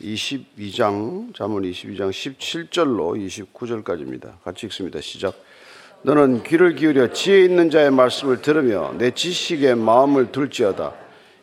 22장 잠언 22장 17절로 29절까지입니다. 같이 읽습니다. 시작. 너는 귀를 기울여 지혜 있는 자의 말씀을 들으며 내 지식에 마음을 둘지어다.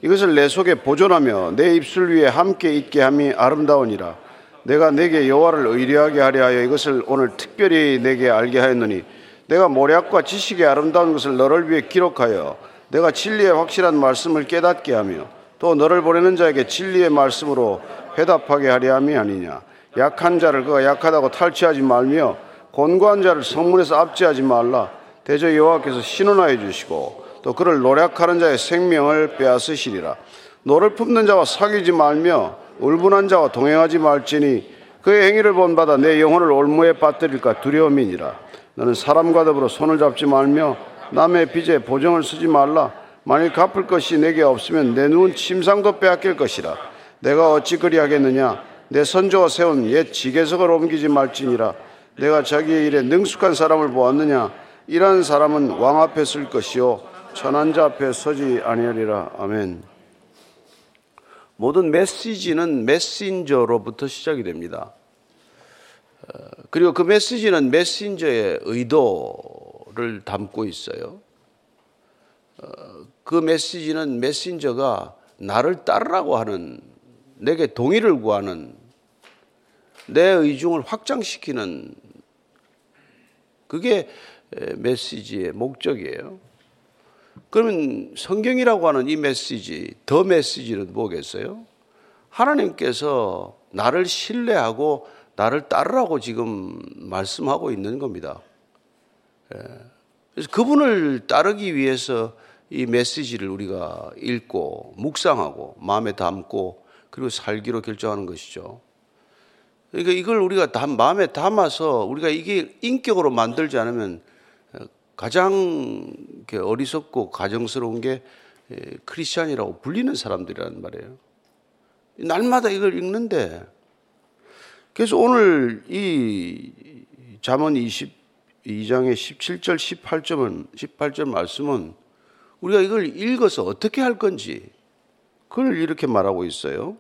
이것을 내 속에 보존하며 내 입술 위에 함께 있게 함이 아름다우니라. 내가 내게 여호와를 의뢰하게 하려 하여 이것을 오늘 특별히 내게 알게 하였노니 내가 모략과 지식의 아름다운 것을 너를 위해 기록하여 내가 진리의 확실한 말씀을 깨닫게 하며 또 너를 보내는 자에게 진리의 말씀으로 회답하게 하려 함이 아니냐. 약한 자를 그가 약하다고 탈취하지 말며 곤고한 자를 성문에서 압제하지 말라. 대저 여호와께서 신원하여 주시고 또 그를 노략하는 자의 생명을 빼앗으시리라. 노를 품는 자와 사귀지 말며 울분한 자와 동행하지 말지니 그의 행위를 본받아 네 영혼을 올무에 빠뜨릴까 두려움이니라. 너는 사람과 더불어 손을 잡지 말며 남의 빚에 보정을 쓰지 말라. 만일 갚을 것이 내게 없으면 내 눈은 침상도 빼앗길 것이라 내가 어찌 그리하겠느냐? 내 선조가 세운 옛 지계석을 옮기지 말지니라. 내가 자기의 일에 능숙한 사람을 보았느냐? 이러한 사람은 왕 앞에 쓸 것이요. 천한 자 앞에 서지 아니하리라. 아멘. 모든 메시지는 메신저로부터 시작이 됩니다. 어, 그리고 그 메시지는 메신저의 의도를 담고 있어요. 어, 그 메시지는 메신저가 나를 따르라고 하는 내게 동의를 구하는 내 의중을 확장시키는 그게 메시지의 목적이에요. 그러면 성경이라고 하는 이 메시지, 더 메시지는 뭐겠어요? 하나님께서 나를 신뢰하고 나를 따르라고 지금 말씀하고 있는 겁니다. 그래서 그분을 따르기 위해서 이 메시지를 우리가 읽고 묵상하고 마음에 담고 그리고 살기로 결정하는 것이죠. 그러니까 이걸 우리가 담, 마음에 담아서 우리가 이게 인격으로 만들지 않으면 가장 어리석고 가정스러운 게 크리스찬이라고 불리는 사람들이란 말이에요. 날마다 이걸 읽는데 그래서 오늘 이 잠언 22장의 17절 18절은 18절 말씀은 우리가 이걸 읽어서 어떻게 할 건지 그걸 이렇게 말하고 있어요.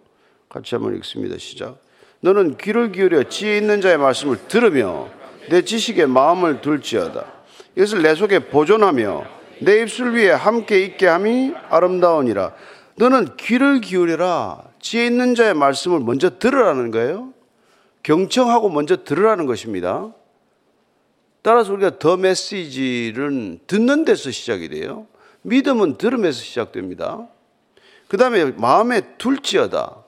같이 한번 읽습니다. 시작. 너는 귀를 기울여 지혜 있는 자의 말씀을 들으며 내 지식에 마음을 둘지어다. 이것을 내 속에 보존하며 내 입술 위에 함께 있게 함이 아름다우니라. 너는 귀를 기울여라. 지혜 있는 자의 말씀을 먼저 들으라는 거예요. 경청하고 먼저 들으라는 것입니다. 따라서 우리가 더 메시지를 듣는 데서 시작이 돼요. 믿음은 들음에서 시작됩니다. 그 다음에 마음에 둘지어다.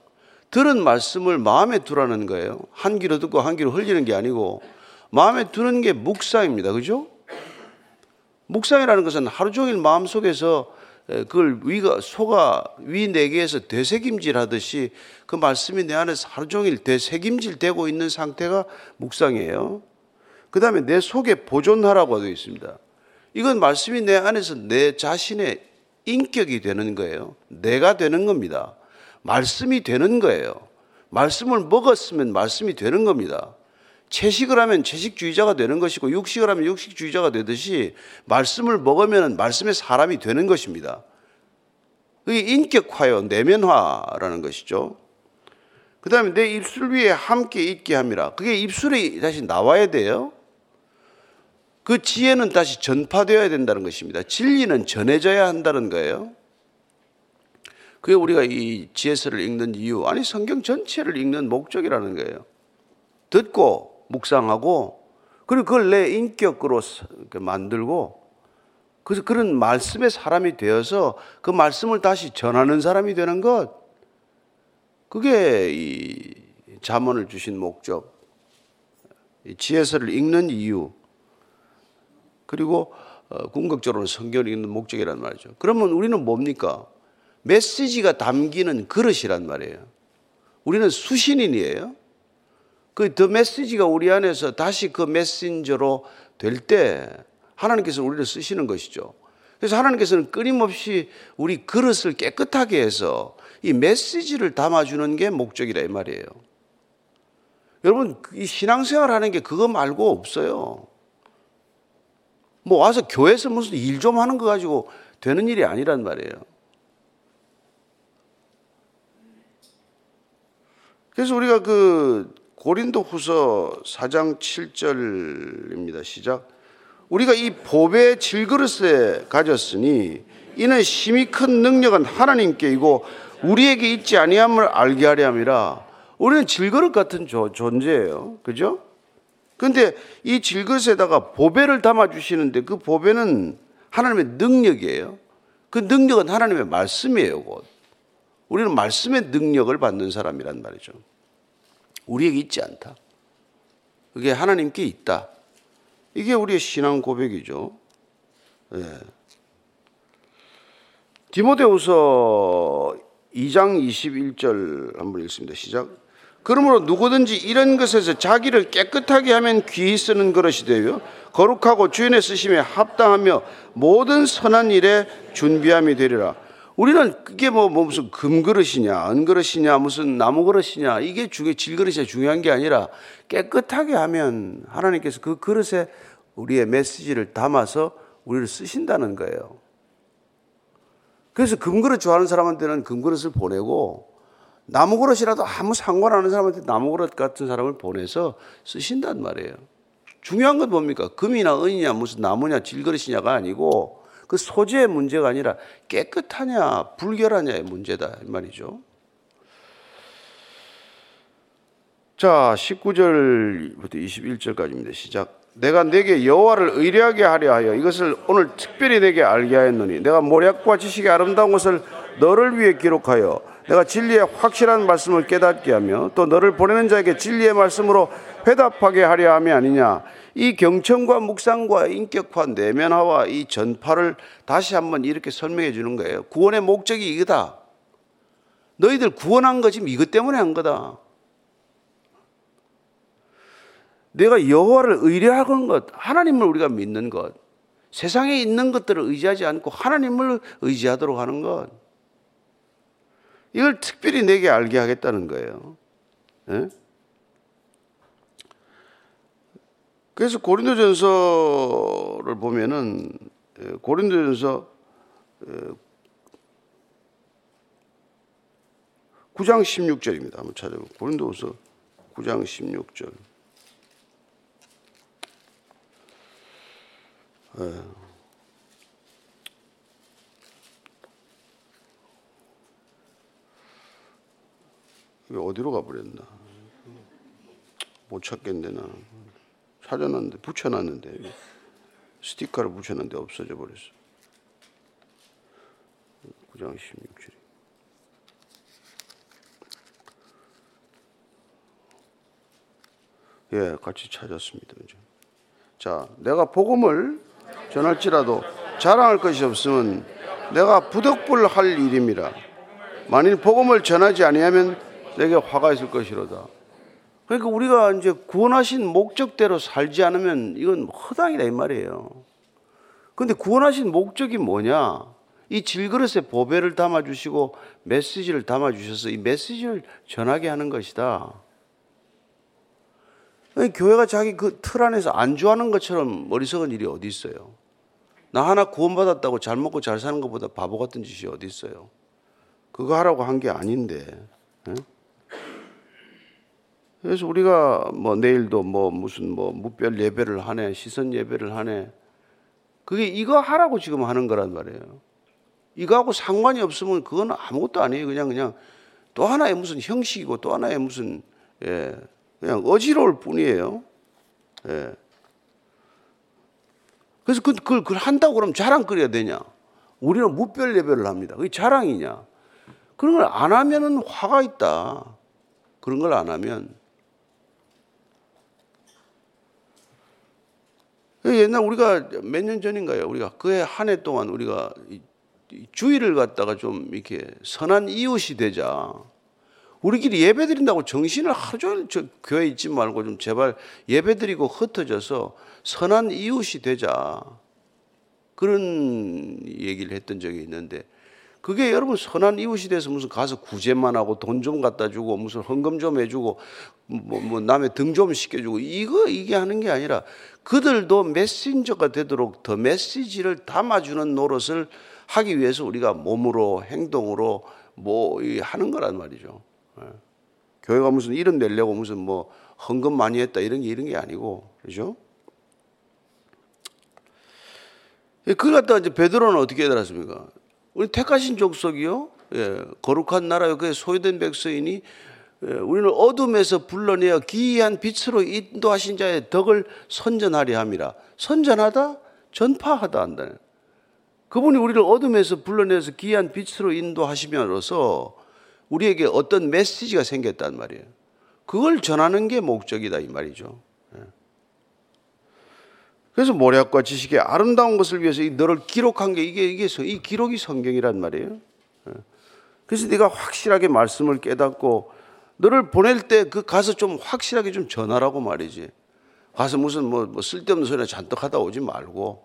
들은 말씀을 마음에 두라는 거예요. 한 귀로 듣고 한 귀로 흘리는 게 아니고 마음에 두는 게 묵상입니다. 그죠? 묵상이라는 것은 하루 종일 마음 속에서 그걸 위가 소가 위네 개에서 되새김질 하듯이 그 말씀이 내 안에서 하루 종일 되새김질 되고 있는 상태가 묵상이에요. 그 다음에 내 속에 보존하라고 되어 있습니다. 이건 말씀이 내 안에서 내 자신의 인격이 되는 거예요. 내가 되는 겁니다. 말씀이 되는 거예요. 말씀을 먹었으면 말씀이 되는 겁니다. 채식을 하면 채식주의자가 되는 것이고 육식을 하면 육식주의자가 되듯이 말씀을 먹으면 말씀의 사람이 되는 것입니다. 그게 인격화요, 내면화라는 것이죠. 그 다음에 내 입술 위에 함께 있게 함이라. 그게 입술에 다시 나와야 돼요. 그 지혜는 다시 전파되어야 된다는 것입니다. 진리는 전해져야 한다는 거예요. 그게 우리가 이 지혜서를 읽는 이유, 아니 성경 전체를 읽는 목적이라는 거예요. 듣고 묵상하고 그리고 그걸 내 인격으로 만들고 그래서 그런 말씀의 사람이 되어서 그 말씀을 다시 전하는 사람이 되는 것 그게 이 자문을 주신 목적, 지혜서를 읽는 이유, 그리고 어, 궁극적으로 성경을 읽는 목적이란 말이죠. 그러면 우리는 뭡니까? 메시지가 담기는 그릇이란 말이에요. 우리는 수신인이에요. 그 더 메시지가 우리 안에서 다시 그 메신저로 될 때 하나님께서 우리를 쓰시는 것이죠. 그래서 하나님께서는 끊임없이 우리 그릇을 깨끗하게 해서 이 메시지를 담아주는 게 목적이라 이 말이에요. 여러분, 이 신앙생활 하는 게 그거 말고 없어요. 뭐 와서 교회에서 무슨 일 좀 하는 거 가지고 되는 일이 아니란 말이에요. 그래서 우리가 그 고린도 후서 4장 7절입니다. 시작. 우리가 이 보배 질그릇에 가졌으니 이는 심히 큰 능력은 하나님께 이고 우리에게 있지 아니함을 알게 하려 함이라. 우리는 질그릇 같은 조, 존재예요. 그죠? 근데 이 질그릇에다가 보배를 담아 주시는데 그 보배는 하나님의 능력이에요. 그 능력은 하나님의 말씀이에요, 곧. 우리는 말씀의 능력을 받는 사람이란 말이죠. 우리에게 있지 않다. 그게 하나님께 있다. 이게 우리의 신앙 고백이죠. 예. 디모데후서 2장 21절 한번 읽습니다. 시작. 그러므로 누구든지 이런 것에서 자기를 깨끗하게 하면 귀히 쓰는 그릇이 되요 거룩하고 주인의 쓰심에 합당하며 모든 선한 일에 준비함이 되리라. 우리는 그게 뭐, 뭐 무슨 금그릇이냐, 은그릇이냐, 무슨 나무그릇이냐, 이게 중요, 질그릇이 중요한 게 아니라 깨끗하게 하면 하나님께서 그 그릇에 우리의 메시지를 담아서 우리를 쓰신다는 거예요. 그래서 금그릇 좋아하는 사람한테는 금그릇을 보내고 나무 그릇이라도 아무 상관없는 사람한테 나무 그릇 같은 사람을 보내서 쓰신단 말이에요. 중요한 건 뭡니까? 금이나 은이냐, 무슨 나무냐, 질그릇이냐가 아니고 그 소재의 문제가 아니라 깨끗하냐, 불결하냐의 문제다. 이 말이죠. 자, 19절부터 21절까지입니다. 시작. 내가 내게 여호와를 의뢰하게 하려 하여 이것을 오늘 특별히 내게 알게 하였노니 내가 모략과 지식의 아름다운 것을 너를 위해 기록하여 내가 진리의 확실한 말씀을 깨닫게 하며 또 너를 보내는 자에게 진리의 말씀으로 회답하게 하려 함이 아니냐. 이 경청과 묵상과 인격화 내면화와 이 전파를 다시 한번 이렇게 설명해 주는 거예요. 구원의 목적이 이거다. 너희들 구원한 거 지금 이것 때문에 한 거다. 내가 여호와를 의뢰하는 것, 하나님을 우리가 믿는 것, 세상에 있는 것들을 의지하지 않고 하나님을 의지하도록 하는 것. 이걸 특별히 내게 알게 하겠다는 거예요. 네? 그래서 고린도전서를 보면은 예, 고린도전서 9장 예, 16절입니다. 한번 찾아보면 고린도서 9장 16절. 예. 어디로 가버렸나? 못 찾겠네, 나. 찾아놨는데, 붙여놨는데, 스티커를 붙여놨는데 없어져 버렸어. 9장 16절. 예, 같이 찾았습니다. 자, 내가 복음을 전할지라도 자랑할 것이 없으면 내가 부덕불 할 일임이라. 만일 복음을 전하지 아니하면 내게 화가 있을 것이로다. 그러니까 우리가 이제 구원하신 목적대로 살지 않으면 이건 허당이다 이 말이에요. 근데 구원하신 목적이 뭐냐? 이 질그릇에 보배를 담아 주시고 메시지를 담아 주셔서 이 메시지를 전하게 하는 것이다. 교회가 자기 그 틀 안에서 안주하는 것처럼 머리 석은 일이 어디 있어요? 나 하나 구원받았다고 잘 먹고 잘 사는 것보다 바보 같은 짓이 어디 있어요? 그거 하라고 한 게 아닌데. 에? 그래서 우리가 뭐 내일도 뭐 무슨 뭐 무별 예배를 하네, 시선 예배를 하네. 그게 이거 하라고 지금 하는 거란 말이에요. 이거하고 상관이 없으면 그건 아무것도 아니에요. 그냥 그냥 또 하나의 무슨 형식이고 또 하나의 무슨 예, 그냥 어지러울 뿐이에요. 예. 그래서 그, 그걸, 그걸 한다고 그러면 자랑거려야 되냐? 우리는 무별 예배를 합니다. 그게 자랑이냐? 그런 걸 안 하면은 화가 있다. 그런 걸 안 하면 옛날 우리가 몇 년 전인가요? 우리가 그해 한 해 동안 우리가 주의를 갖다가 좀 이렇게 선한 이웃이 되자. 우리끼리 예배 드린다고 정신을 하루 종일 저 교회 있지 말고 좀 제발 예배 드리고 흩어져서 선한 이웃이 되자. 그런 얘기를 했던 적이 있는데 그게 여러분 선한 이웃이 돼서 무슨 가서 구제만 하고 돈 좀 갖다 주고 무슨 헌금 좀 해주고 뭐, 뭐 남의 등 좀 씻겨주고 이거 이게 하는 게 아니라 그들도 메신저가 되도록 더 메시지를 담아주는 노릇을 하기 위해서 우리가 몸으로 행동으로 뭐 하는 거란 말이죠. 예. 교회가 무슨 이름 내려고 무슨 뭐 헌금 많이 했다 이런 게 이런 게 아니고 그죠? 그걸 갖다가 이제 베드로는 어떻게 해달았습니까? 우리 택하신 족속이요, 예, 거룩한 나라요, 그 소유된 백성이니 예, 우리는 어둠에서 불러내어 기이한 빛으로 인도하신 자의 덕을 선전하려 함이라. 선전하다, 전파하다 한다. 그분이 우리를 어둠에서 불러내서 기이한 빛으로 인도하시면서 우리에게 어떤 메시지가 생겼단 말이에요. 그걸 전하는 게 목적이다 이 말이죠. 예. 그래서 모략과 지식의 아름다운 것을 위해서 너를 기록한 게 이게 이게 이 기록이 성경이란 말이에요. 예. 그래서 네가 확실하게 말씀을 깨닫고 너를 보낼 때 그 가서 좀 확실하게 좀 전하라고 말이지. 가서 무슨 뭐, 뭐 쓸데없는 소리나 잔뜩 하다 오지 말고.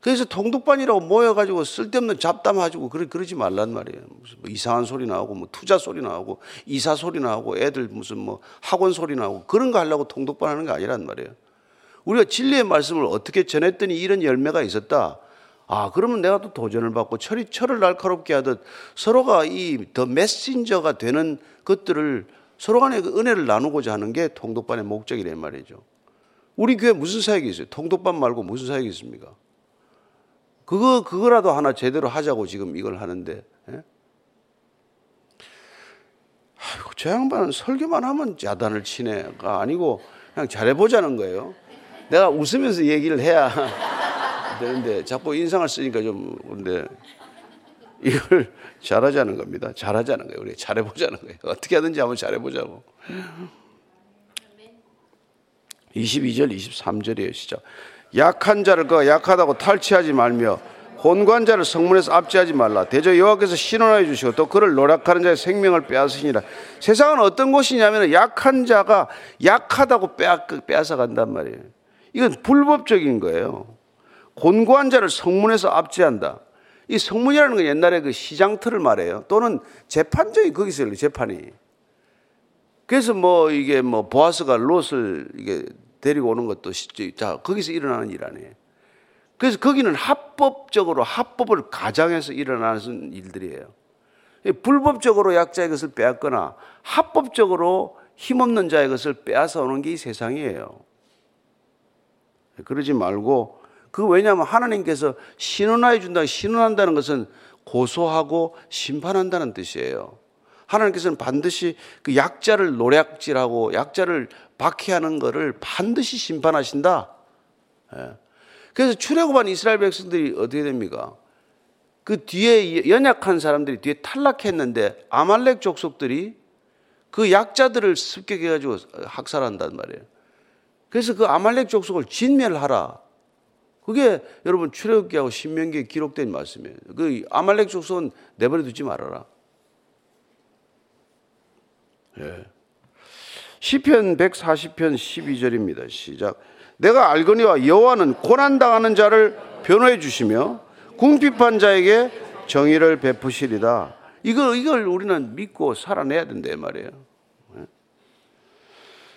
그래서 통독반이라고 모여가지고 쓸데없는 잡담하지고 그러, 그러지 말란 말이에요. 무슨 뭐 이상한 소리 나오고 뭐 투자 소리 나오고 이사 소리 나오고 애들 무슨 뭐 학원 소리 나오고 그런 거 하려고 통독반 하는 게 아니란 말이에요. 우리가 진리의 말씀을 어떻게 전했더니 이런 열매가 있었다. 아, 그러면 내가 또 도전을 받고 철이 철을 날카롭게 하듯 서로가 이 더 메신저가 되는 것들을 서로 간에 그 은혜를 나누고자 하는 게 통독반의 목적이란 말이죠. 우리 교회 무슨 사역이 있어요? 통독반 말고 무슨 사역이 있습니까? 그거, 그거라도 하나 제대로 하자고 지금 이걸 하는데, 예? 아이고, 저 양반은 설교만 하면 야단을 치네가 아니고 그냥 잘해보자는 거예요. 내가 웃으면서 얘기를 해야 되는데 자꾸 인상을 쓰니까 좀 근데 이걸 잘하자는 겁니다. 잘하자는 거예요. 우리 잘해보자는 거예요. 어떻게 하든지 한번 잘해보자고. 22절, 23절이에요, 시작. 약한 자를 그 약하다고 탈취하지 말며 혼관 자를 성문에서 압제하지 말라. 대저 여호와께서 신원하여 주시고 또 그를 노력하는 자의 생명을 빼앗으시니라. 세상은 어떤 곳이냐면 약한 자가 약하다고 빼앗아 간단 말이에요. 이건 불법적인 거예요. 곤고한 자를 성문에서 압제한다. 이 성문이라는 건 옛날에 그 시장터를 말해요. 또는 재판장이 거기서 열려 재판이. 그래서 뭐 이게 뭐 보아스가 롯을 이게 데리고 오는 것도 자 거기서 일어나는 일 아니에요. 그래서 거기는 합법적으로 합법을 가장해서 일어나는 일들이에요. 불법적으로 약자의 것을 빼앗거나 합법적으로 힘없는 자의 것을 빼앗아 오는 게 이 세상이에요. 그러지 말고 그 왜냐하면 하나님께서 신원하여 준다. 신원한다는 것은 고소하고 심판한다는 뜻이에요. 하나님께서는 반드시 그 약자를 노략질하고 약자를 박해하는 것을 반드시 심판하신다. 예. 그래서 출애굽한 이스라엘 백성들이 어떻게 됩니까? 그 뒤에 연약한 사람들이 뒤에 탈락했는데 아말렉 족속들이 그 약자들을 습격해가지고 학살한단 말이에요. 그래서 그 아말렉 족속을 진멸하라. 그게 여러분 출애굽기하고 신명기에 기록된 말씀이에요. 그 아말렉 족속은 내버려 두지 말아라. 예. 시편 140편 12절입니다. 시작. 내가 알거니와 여호와는 고난 당하는 자를 변호해 주시며 궁핍한 자에게 정의를 베푸시리다. 이걸 이걸 우리는 믿고 살아내야 된다 말이에요.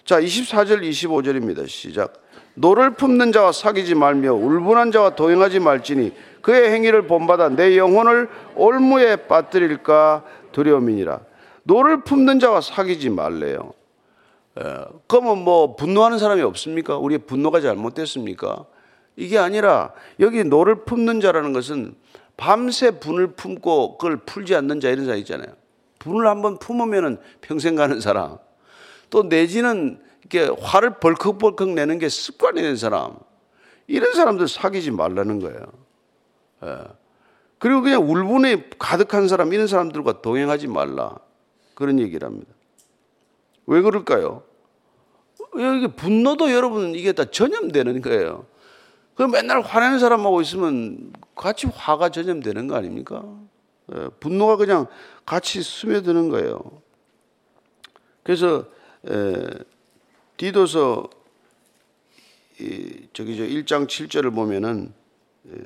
예. 자, 24절 25절입니다. 시작. 노를 품는 자와 사귀지 말며 울분한 자와 동행하지 말지니 그의 행위를 본받아 네 영혼을 올무에 빠뜨릴까 두려움이니라. 노를 품는 자와 사귀지 말래요. 에, 그러면 뭐 분노하는 사람이 없습니까? 우리의 분노가 잘못됐습니까? 이게 아니라 여기 노를 품는 자라는 것은 밤새 분을 품고 그걸 풀지 않는 자 이런 사람 있잖아요. 분을 한번 품으면 평생 가는 사람. 또 내지는 이렇게 화를 벌컥벌컥 내는 게 습관이 된 사람, 이런 사람들 사귀지 말라는 거예요. 예. 그리고 그냥 울분에 가득한 사람, 이런 사람들과 동행하지 말라. 그런 얘기를 합니다. 왜 그럴까요? 여기 분노도 여러분 이게 다 전염되는 거예요. 그 맨날 화내는 사람하고 있으면 같이 화가 전염되는 거 아닙니까? 예. 분노가 그냥 같이 스며드는 거예요. 그래서 에, 디도서 저기 저 1장 7절을 보면은 예,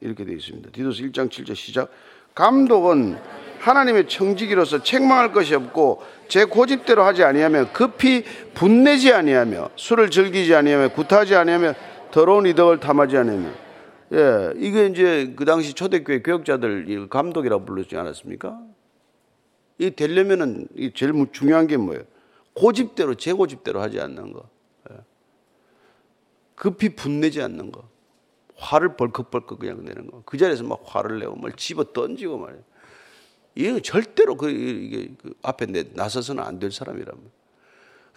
이렇게 되어 있습니다. 디도서 1장 7절 시작. 감독은 하나님의 청지기로서 책망할 것이 없고 제 고집대로 하지 아니하며 급히 분내지 아니하며 술을 즐기지 아니하며 구타하지 아니하며 더러운 이덕을 탐하지 아니하며 예, 이게 이제 그 당시 초대교회 교역자들 감독이라고 불렀지 않았습니까? 이 되려면은 이 제일 중요한 게 뭐예요? 고집대로 제 고집대로 하지 않는 거. 예. 급히 분내지 않는 거. 화를 벌컥벌컥 그냥 내는 거. 그 자리에서 막 화를 내고 뭘 집어 던지고 말이에요. 이게 절대로 그 이게 그 앞에 내 나서서는 안 될 사람이란.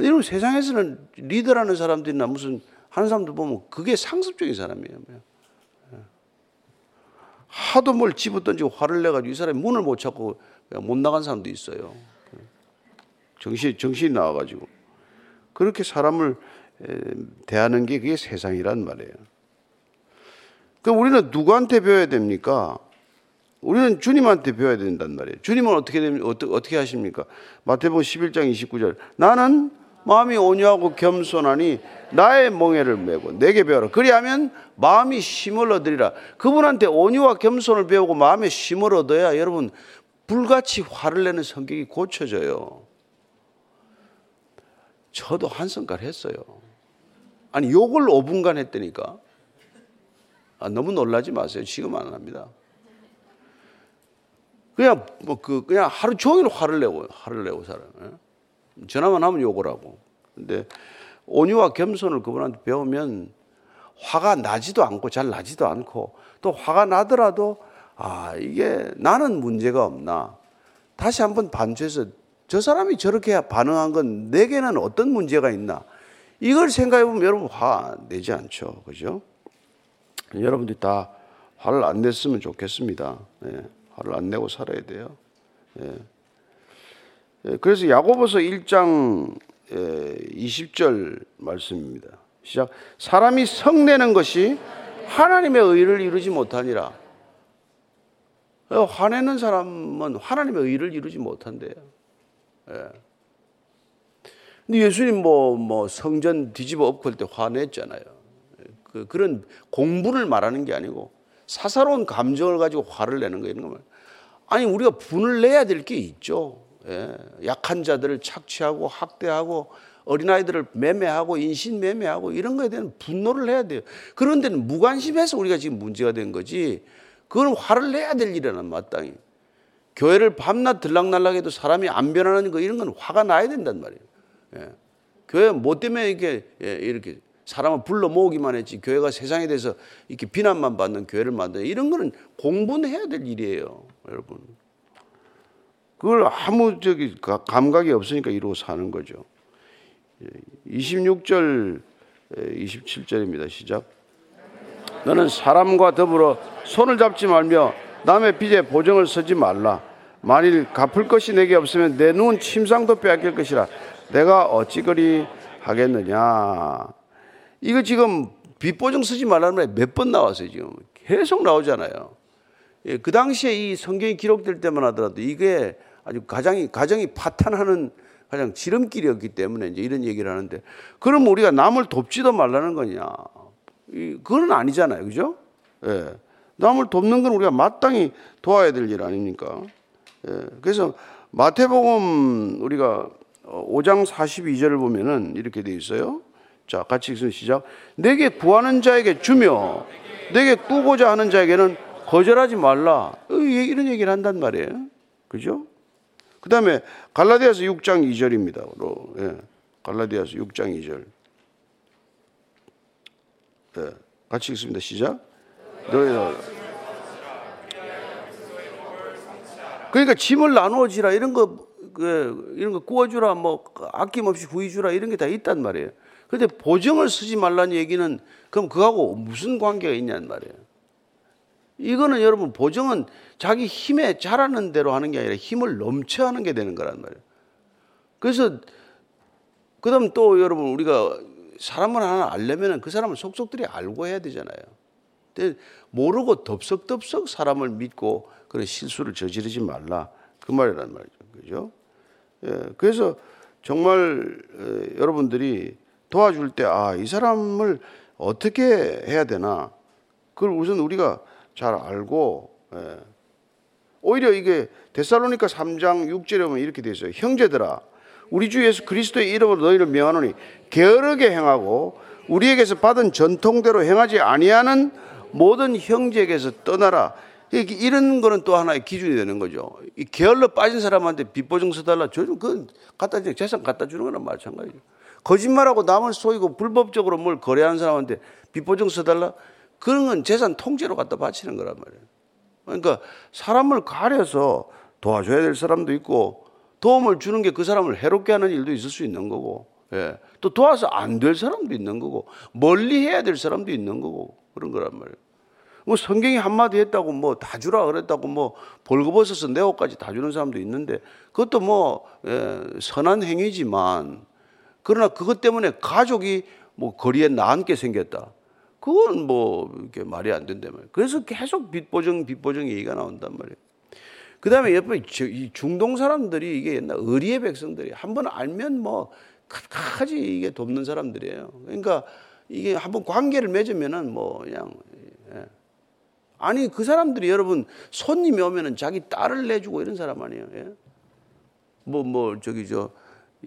여러분 세상에서는 리더라는 사람들이나 무슨 하는 사람들 보면 그게 상습적인 사람이에요. 예. 하도 뭘 집어 던지고 화를 내 가지고 이 사람이 문을 못 찾고 못 나간 사람도 있어요. 정신 정신이 나와가지고 그렇게 사람을 대하는 게 그게 세상이란 말이에요. 그럼 우리는 누구한테 배워야 됩니까? 우리는 주님한테 배워야 된단 말이에요. 주님은 어떻게 됩니까? 어떻게 하십니까? 마태복음 11장 29절. 나는 마음이 온유하고 겸손하니 나의 멍에를 메고 내게 배워라. 그리하면 마음이 힘을 얻으리라. 그분한테 온유와 겸손을 배우고 마음에 힘을 얻어야 여러분 불같이 화를 내는 성격이 고쳐져요. 저도 한 성깔 했어요. 아니 욕을 5분간 했다니까. 아, 너무 놀라지 마세요. 지금 안 합니다. 그냥 뭐 그 그냥 하루 종일 화를 내고 화를 내고 살아요. 예? 전화만 하면 욕을 하고. 근데 온유와 겸손을 그분한테 배우면 화가 나지도 않고 잘 나지도 않고 또 화가 나더라도 아 이게 나는 문제가 없나 다시 한번 반주해서 저 사람이 저렇게 반응한 건 내게는 어떤 문제가 있나 이걸 생각해 보면 여러분 화 내지 않죠, 그죠? 여러분들이 다 화를 안 냈으면 좋겠습니다. 네, 화를 안 내고 살아야 돼요. 네. 그래서 야고보서 1장 20절 말씀입니다. 시작. 사람이 성내는 것이 하나님의 의를 이루지 못하니라. 화내는 사람은 하나님의 의를 이루지 못한대요. 예. 근데 예수님 뭐, 뭐 성전 뒤집어 엎을 때 화냈잖아요. 그, 그런 공분을 말하는 게 아니고 사사로운 감정을 가지고 화를 내는 거 이런 거 아니, 우리가 분을 내야 될 게 있죠. 예. 약한 자들을 착취하고 학대하고 어린아이들을 매매하고 인신매매하고 이런 거에 대한 분노를 해야 돼요. 그런 데는 무관심해서 우리가 지금 문제가 된 거지 그건 화를 내야 될 일이라는 마땅히. 교회를 밤낮 들락날락해도 사람이 안 변하는 거 이런 건 화가 나야 된단 말이에요. 예. 교회 뭐 때문에 이렇게 예, 이렇게 사람을 불러 모으기만 했지 교회가 세상에 대해서 이렇게 비난만 받는 교회를 만드는 이런 거는 공부해야 될 일이에요, 여러분. 그걸 아무 저기 감각이 없으니까 이러고 사는 거죠. 26절 27절입니다. 시작. 너는 사람과 더불어 손을 잡지 말며 남의 빚에 보정을 서지 말라. 만일 갚을 것이 내게 없으면 내 눈 침상도 빼앗길 것이라. 내가 어찌 그리 하겠느냐. 이거 지금 빚 보정 쓰지 말라는 말이 몇 번 나왔어요, 지금. 계속 나오잖아요. 예, 그 당시에 이 성경이 기록될 때만 하더라도 이게 아주 가정이, 가정이 파탄하는 가장 지름길이었기 때문에 이제 이런 얘기를 하는데 그럼 우리가 남을 돕지도 말라는 거냐? 그건 아니잖아요. 그죠? 예. 남을 돕는 건 우리가 마땅히 도와야 될 일 아닙니까? 예. 그래서 마태복음 우리가 5장 42절을 보면은 이렇게 돼 있어요. 자, 같이 읽으 시작. 내게 구하는 자에게 주며 내게 꾸고자 하는 자에게는 거절하지 말라. 이런 얘기를 한단 말이에요. 그죠? 그 다음에 갈라디아서 6장 2절입니다. 예, 갈라디아서 6장 2절. 예, 같이 읽습니다. 시작. 너희 그러니까 짐을 나누어지라 이런 거 그, 이런 거 구워주라 뭐 아낌없이 구해주라 이런 게 다 있단 말이에요. 그런데 보정을 쓰지 말라는 얘기는 그럼 그하고 무슨 관계가 있냐는 말이에요. 이거는 여러분 보정은 자기 힘에 자라는 대로 하는 게 아니라 힘을 넘쳐 하는 게 되는 거란 말이에요. 그래서 그다음 또 여러분 우리가 사람을 하나 알려면 그 사람을 속속들이 알고 해야 되잖아요. 근데 모르고 덥석덥석 사람을 믿고 그런 실수를 저지르지 말라 그 말이란 말이죠. 그죠? 예, 그래서 정말 에, 여러분들이 도와줄 때 아, 이 사람을 어떻게 해야 되나 그걸 우선 우리가 잘 알고 예. 오히려 이게 데살로니카 3장 6절에 보면 이렇게 되어 있어요. 형제들아 우리 주 예수 그리스도의 이름으로 너희를 명하노니 게으르게 행하고 우리에게서 받은 전통대로 행하지 아니하는 모든 형제에게서 떠나라. 이런 거는 또 하나의 기준이 되는 거죠. 이 게을러 빠진 사람한테 빚보증 써달라. 저는 그건 갖다 주 재산 갖다 주는 거랑 마찬가지죠. 거짓말하고 남을 속이고 불법적으로 뭘 거래하는 사람한테 빚보증 써달라. 그런 건 재산 통째로 갖다 바치는 거란 말이에요. 그러니까 사람을 가려서 도와줘야 될 사람도 있고 도움을 주는 게 그 사람을 해롭게 하는 일도 있을 수 있는 거고 예. 또 도와서 안 될 사람도 있는 거고 멀리 해야 될 사람도 있는 거고 그런 거란 말이에요. 뭐 성경이 한마디 했다고 뭐 다 주라 그랬다고 뭐 벌거벗어서 내 옷까지 다 주는 사람도 있는데 그것도 뭐 예, 선한 행위지만 그러나 그것 때문에 가족이 뭐 거리에 나앉게 생겼다. 그건 뭐 이렇게 말이 안 된단 말이에요. 그래서 계속 빚보증 빚보증 얘기가 나온단 말이에요. 그 다음에 옆에 이 중동 사람들이 이게 옛날 의리의 백성들이 한 번 알면 뭐 끝까지 이게 돕는 사람들이에요. 그러니까 이게 한번 관계를 맺으면은 뭐 그냥 예. 아니 그 사람들이 여러분 손님이 오면은 자기 딸을 내주고 이런 사람 아니에요. 예? 뭐뭐 뭐 저기 저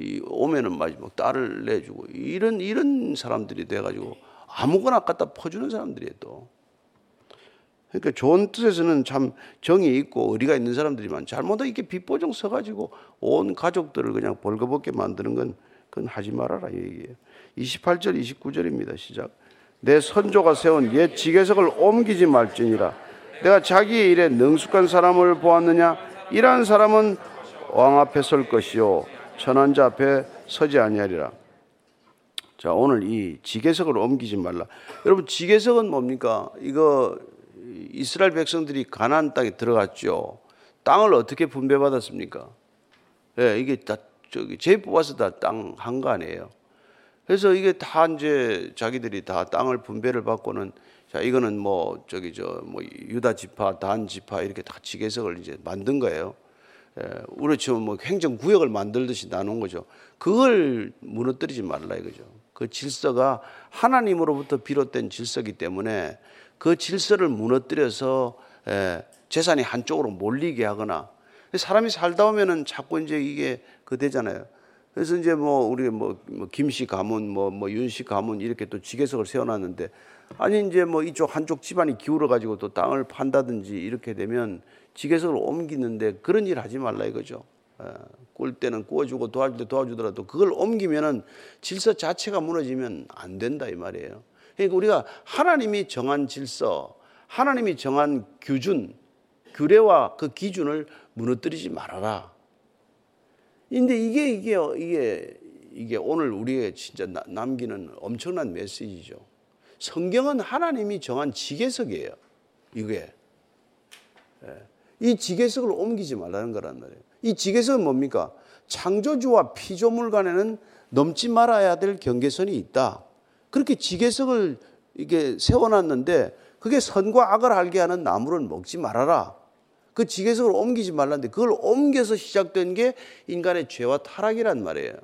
이 오면은 마지막 뭐 딸을 내주고 이런 이런 사람들이 돼가지고 아무거나 갖다 퍼주는 사람들이에요 또. 그러니까 좋은 뜻에서는 참 정이 있고 의리가 있는 사람들이만 잘못 이렇게 빚보정 써가지고 온 가족들을 그냥 벌거벗게 만드는 건 그건 하지 말아라 얘기예요. 28절 29절입니다. 시작. 내 선조가 세운 옛 지계석을 옮기지 말지니라. 내가 자기의 일에 능숙한 사람을 보았느냐? 이러한 사람은 왕 앞에 설 것이요 천한자 앞에 서지 아니하리라. 자 오늘 이 지계석을 옮기지 말라. 여러분 지계석은 뭡니까? 이거 이스라엘 백성들이 가나안 땅에 들어갔죠. 땅을 어떻게 분배받았습니까? 예, 네, 이게 다 저기 제 뽑아서 다 땅 한간이에요. 그래서 이게 다 이제 자기들이 다 땅을 분배를 받고는 자 이거는 뭐 저기 저 뭐 유다 지파, 단 지파 이렇게 다 지계석을 이제 만든 거예요. 예, 우리처럼 뭐 행정 구역을 만들듯이 나눈 거죠. 그걸 무너뜨리지 말라 이거죠. 그 질서가 하나님으로부터 비롯된 질서기 때문에 그 질서를 무너뜨려서 예, 재산이 한쪽으로 몰리게 하거나 사람이 살다 보면은 자꾸 이제 이게 그 되잖아요. 그래서 이제 뭐 우리 뭐, 뭐 김씨 가문 뭐 뭐 윤씨 가문 이렇게 또 지계석을 세워놨는데 아니 이제 뭐 이쪽 한쪽 집안이 기울어 가지고 또 땅을 판다든지 이렇게 되면 지계석을 옮기는데 그런 일 하지 말라 이거죠. 예, 꿀 때는 구워주고 도와줄 때 도와주더라도 그걸 옮기면은 질서 자체가 무너지면 안 된다 이 말이에요. 그러니까 우리가 하나님이 정한 질서, 하나님이 정한 규준, 규례와 그 기준을 무너뜨리지 말아라. 근데 이게 이게 이게 이게 오늘 우리의 진짜 남기는 엄청난 메시지죠. 성경은 하나님이 정한 지계석이에요. 이게 예. 이 지계석을 옮기지 말라는 거란 말이에요. 이 지계석은 뭡니까? 창조주와 피조물 간에는 넘지 말아야 될 경계선이 있다. 그렇게 지계석을 이게 세워놨는데 그게 선과 악을 알게 하는 나무를 먹지 말아라. 그 지계석을 옮기지 말라는데 그걸 옮겨서 시작된 게 인간의 죄와 타락이란 말이에요.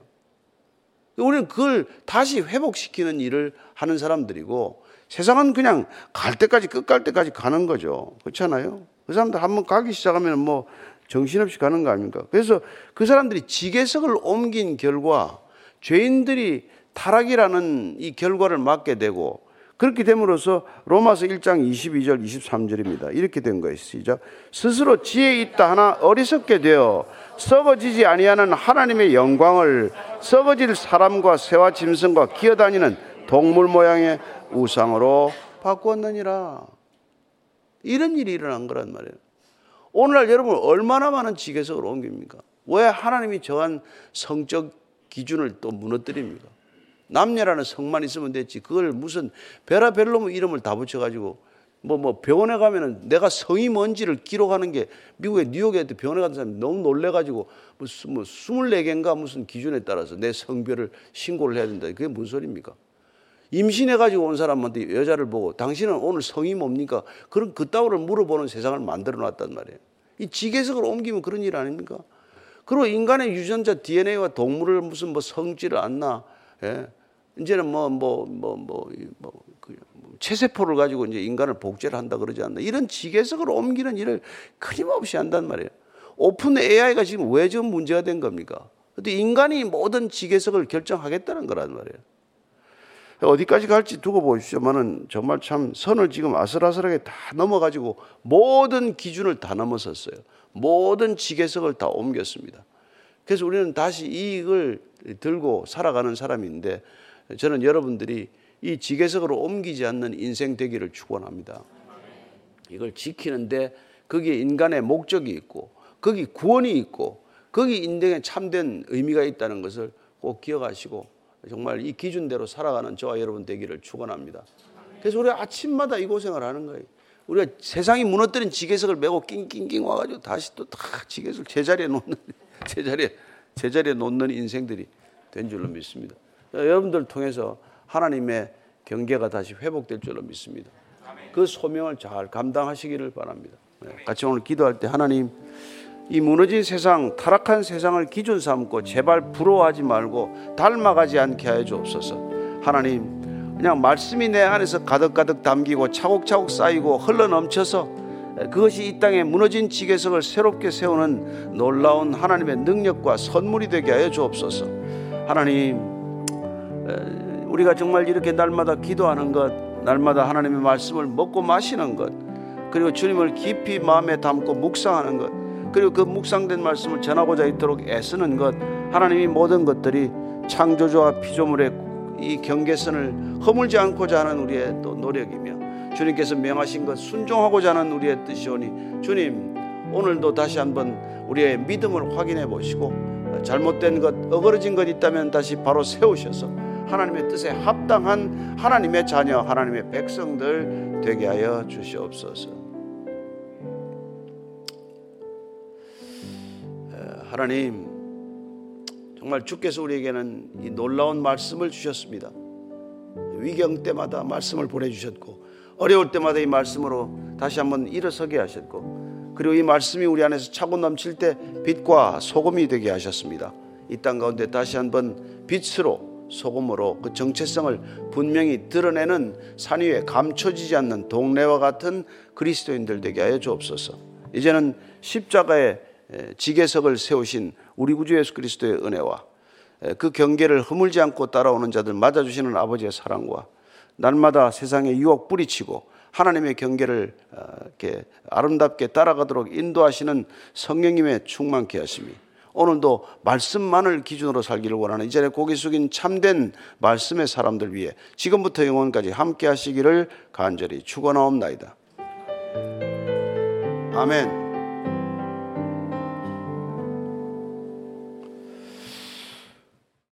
우리는 그걸 다시 회복시키는 일을 하는 사람들이고 세상은 그냥 갈 때까지 끝갈 때까지 가는 거죠. 그렇잖아요. 그 사람들 한번 가기 시작하면 뭐 정신없이 가는 거 아닙니까? 그래서 그 사람들이 지계석을 옮긴 결과 죄인들이 타락이라는 이 결과를 맞게 되고 그렇게 됨으로써 로마서 1장 22절 23절입니다. 이렇게 된 거예요. 시작. 스스로 지혜 있다 하나 어리석게 되어 썩어지지 아니하는 하나님의 영광을 썩어질 사람과 새와 짐승과 기어다니는 동물 모양의 우상으로 바꾸었느니라. 이런 일이 일어난 거란 말이에요. 오늘날 여러분 얼마나 많은 지계석을 옮깁니까? 왜 하나님이 정한 성적 기준을 또 무너뜨립니까? 남녀라는 성만 있으면 됐지. 그걸 무슨 베라벨로무 이름을 다 붙여가지고 뭐, 뭐 병원에 가면은 내가 성이 뭔지를 기록하는 게 미국의 뉴욕에 병원에 간 사람이 너무 놀래가지고 무슨 뭐 24개인가 무슨 기준에 따라서 내 성별을 신고를 해야 된다. 그게 무슨 소리입니까? 임신해가지고 온 사람한테 여자를 보고 당신은 오늘 성이 뭡니까? 그런 그따위를 물어보는 세상을 만들어 놨단 말이에요. 이 지계석을 옮기면 그런 일 아닙니까? 그리고 인간의 유전자 DNA와 동물을 무슨 뭐 성질을 안 나 예? 이제는 뭐 뭐 뭐 뭐 뭐 그 체세포를 가지고 이제 인간을 복제를 한다 그러지 않나 이런 지계석을 옮기는 일을 끊임없이 한단 말이에요. 오픈 AI가 지금 왜 지금 문제가 된 겁니까? 근데 인간이 모든 지계석을 결정하겠다는 거란 말이에요. 어디까지 갈지 두고 보십시오만은 정말 참 선을 지금 아슬아슬하게 다 넘어가지고 모든 기준을 다 넘어섰어요. 모든 지계석을 다 옮겼습니다. 그래서 우리는 다시 이익을 들고 살아가는 사람인데 저는 여러분들이 이 지계석으로 옮기지 않는 인생 되기를 축원합니다. 이걸 지키는데 거기에 인간의 목적이 있고 거기 구원이 있고 거기 인생에 참된 의미가 있다는 것을 꼭 기억하시고 정말 이 기준대로 살아가는 저와 여러분 되기를 축원합니다. 그래서 우리 아침마다 이 고생을 하는 거예요. 우리가 세상이 무너뜨린 지게석을 메고 낑낑낑 와가지고 다시 또 다 지게석 제자리에 놓는 제자리에 제자리에 놓는 인생들이 된 줄로 믿습니다. 여러분들 통해서 하나님의 경계가 다시 회복될 줄로 믿습니다. 그 소명을 잘 감당하시기를 바랍니다. 네, 같이 오늘 기도할 때 하나님 이 무너진 세상, 타락한 세상을 기준 삼고 제발 부러워하지 말고 닮아가지 않게 하여 주옵소서. 하나님, 그냥 말씀이 내 안에서 가득가득 담기고 차곡차곡 쌓이고 흘러 넘쳐서 그것이 이 땅에 무너진 지계석을 새롭게 세우는 놀라운 하나님의 능력과 선물이 되게 하여 주옵소서. 하나님, 우리가 정말 이렇게 날마다 기도하는 것, 날마다 하나님의 말씀을 먹고 마시는 것, 그리고 주님을 깊이 마음에 담고 묵상하는 것, 그리고 그 묵상된 말씀을 전하고자 있도록 애쓰는 것 하나님이 모든 것들이 창조주와 피조물의 이 경계선을 허물지 않고자 하는 우리의 또 노력이며 주님께서 명하신 것 순종하고자 하는 우리의 뜻이오니 주님 오늘도 다시 한번 우리의 믿음을 확인해 보시고 잘못된 것 어그러진 것 있다면 다시 바로 세우셔서 하나님의 뜻에 합당한 하나님의 자녀 하나님의 백성들 되게 하여 주시옵소서. 하나님, 정말 주께서 우리에게는 이 놀라운 말씀을 주셨습니다. 위경 때마다 말씀을 보내주셨고, 어려울 때마다 이 말씀으로 다시 한번 일어서게 하셨고, 그리고 이 말씀이 우리 안에서 차고 넘칠 때 빛과 소금이 되게 하셨습니다. 이 땅 가운데 다시 한번 빛으로 소금으로 그 정체성을 분명히 드러내는 산 위에 감춰지지 않는 동네와 같은 그리스도인들 되게 하여 주옵소서. 이제는 십자가의 지계석을 세우신 우리 구주 예수 그리스도의 은혜와 그 경계를 허물지 않고 따라오는 자들 맞아주시는 아버지의 사랑과 날마다 세상에 유혹 뿌리치고 하나님의 경계를 어, 이렇게 아름답게 따라가도록 인도하시는 성령님의 충만케 하심이 오늘도 말씀만을 기준으로 살기를 원하는 이전에 고개 숙인 참된 말씀의 사람들 위해 지금부터 영원까지 함께 하시기를 간절히 축원하옵나이다. 아멘.